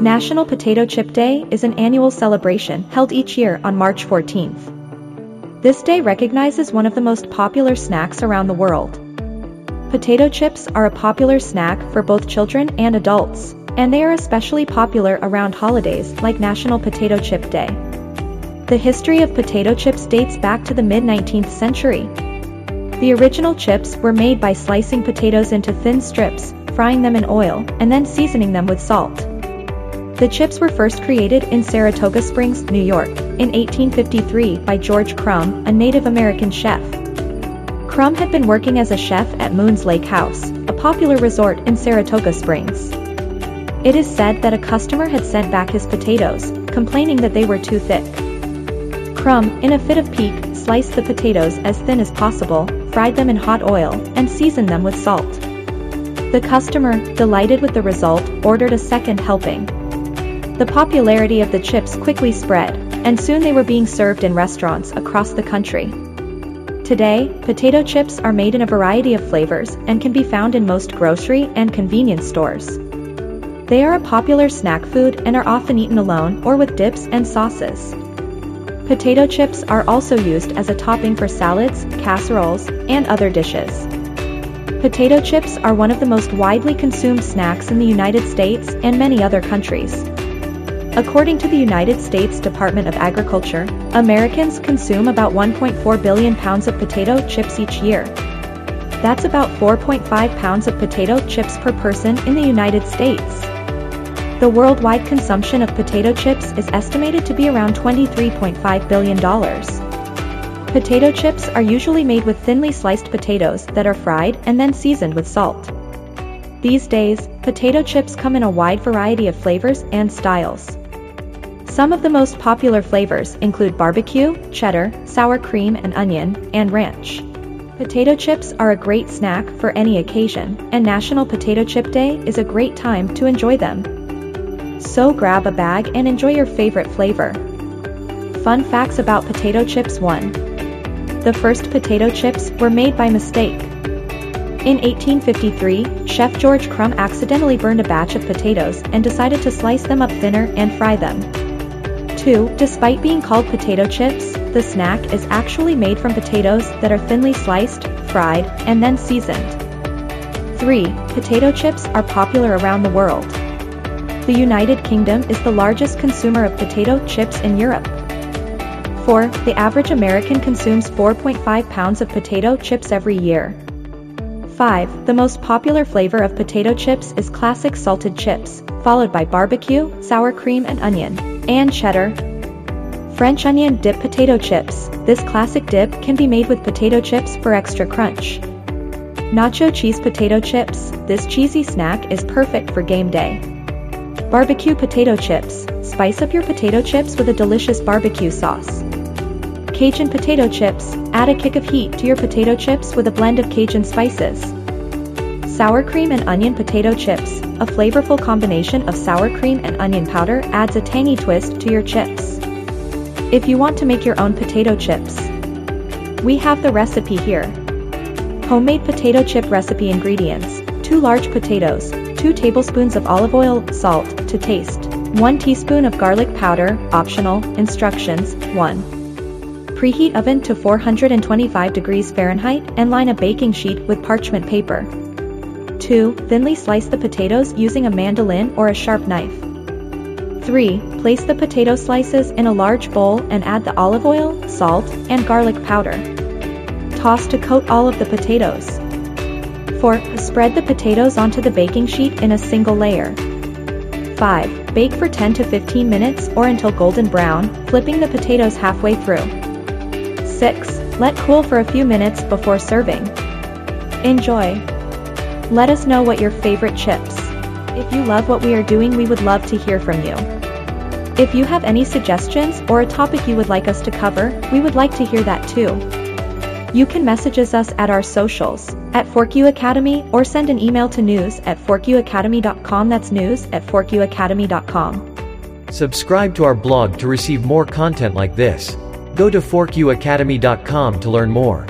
National Potato Chip Day is an annual celebration held each year on March 14th. This day recognizes one of the most popular snacks around the world. Potato chips are a popular snack for both children and adults, and they are especially popular around holidays like National Potato Chip Day. The history of potato chips dates back to the mid-19th century. The original chips were made by slicing potatoes into thin strips, frying them in oil, and then seasoning them with salt. The chips were first created in Saratoga Springs, New York, in 1853 by George Crumb, a Native American chef. Crumb had been working as a chef at Moon's Lake House, a popular resort in Saratoga Springs. It is said that a customer had sent back his potatoes, complaining that they were too thick. Crumb, in a fit of pique, sliced the potatoes as thin as possible, fried them in hot oil, and seasoned them with salt. The customer, delighted with the result, ordered a second helping. The popularity of the chips quickly spread, and soon they were being served in restaurants across the country. Today, potato chips are made in a variety of flavors and can be found in most grocery and convenience stores. They are a popular snack food and are often eaten alone or with dips and sauces. Potato chips are also used as a topping for salads, casseroles, and other dishes. Potato chips are one of the most widely consumed snacks in the United States and many other countries. According to the United States Department of Agriculture, Americans consume about 1.4 billion pounds of potato chips each year. That's about 4.5 pounds of potato chips per person in the United States. The worldwide consumption of potato chips is estimated to be around $23.5 billion. Potato chips are usually made with thinly sliced potatoes that are fried and then seasoned with salt. These days, potato chips come in a wide variety of flavors and styles. Some of the most popular flavors include barbecue, cheddar, sour cream and onion, and ranch. Potato chips are a great snack for any occasion, and National Potato Chip Day is a great time to enjoy them. So grab a bag and enjoy your favorite flavor. Fun facts about potato chips 1. The first potato chips were made by mistake. In 1853, Chef George Crumb accidentally burned a batch of potatoes and decided to slice them up thinner and fry them. 2. Despite being called potato chips, the snack is actually made from potatoes that are thinly sliced, fried, and then seasoned. 3. Potato chips are popular around the world. The United Kingdom is the largest consumer of potato chips in Europe. 4. The average American consumes 4.5 pounds of potato chips every year. 5. The most popular flavor of potato chips is classic salted chips, followed by barbecue, sour cream and onion and cheddar. French onion dip potato chips. This classic dip can be made with potato chips for extra crunch. Nacho cheese potato chips. This cheesy snack is perfect for game day. Barbecue potato chips. Spice up your potato chips with a delicious barbecue sauce. Cajun potato chips. Add a kick of heat to your potato chips with a blend of Cajun spices. Sour cream and onion potato chips. A flavorful combination of sour cream and onion powder adds a tangy twist to your chips. If you want to make your own potato chips, we have the recipe here. Homemade potato chip recipe ingredients 2 large potatoes, 2 tablespoons of olive oil, salt to taste, 1 teaspoon of garlic powder, optional, instructions 1. Preheat oven to 425 degrees Fahrenheit and line a baking sheet with parchment paper. 2. Thinly slice the potatoes using a mandolin or a sharp knife. 3. Place the potato slices in a large bowl and add the olive oil, salt, and garlic powder. Toss to coat all of the potatoes. 4. Spread the potatoes onto the baking sheet in a single layer. 5. Bake for 10 to 15 minutes or until golden brown, flipping the potatoes halfway through. 6. Let cool for a few minutes before serving. Enjoy! Let us know what your favorite chips. If you love what we are doing we would love to hear from you. If you have any suggestions or a topic you would like us to cover, we would like to hear that too. You can message us at our socials, at ForkU Academy, or send an email to news at forkuacademy.com that's news at forkuacademy.com. Subscribe to our blog to receive more content like this. Go to forkuacademy.com to learn more.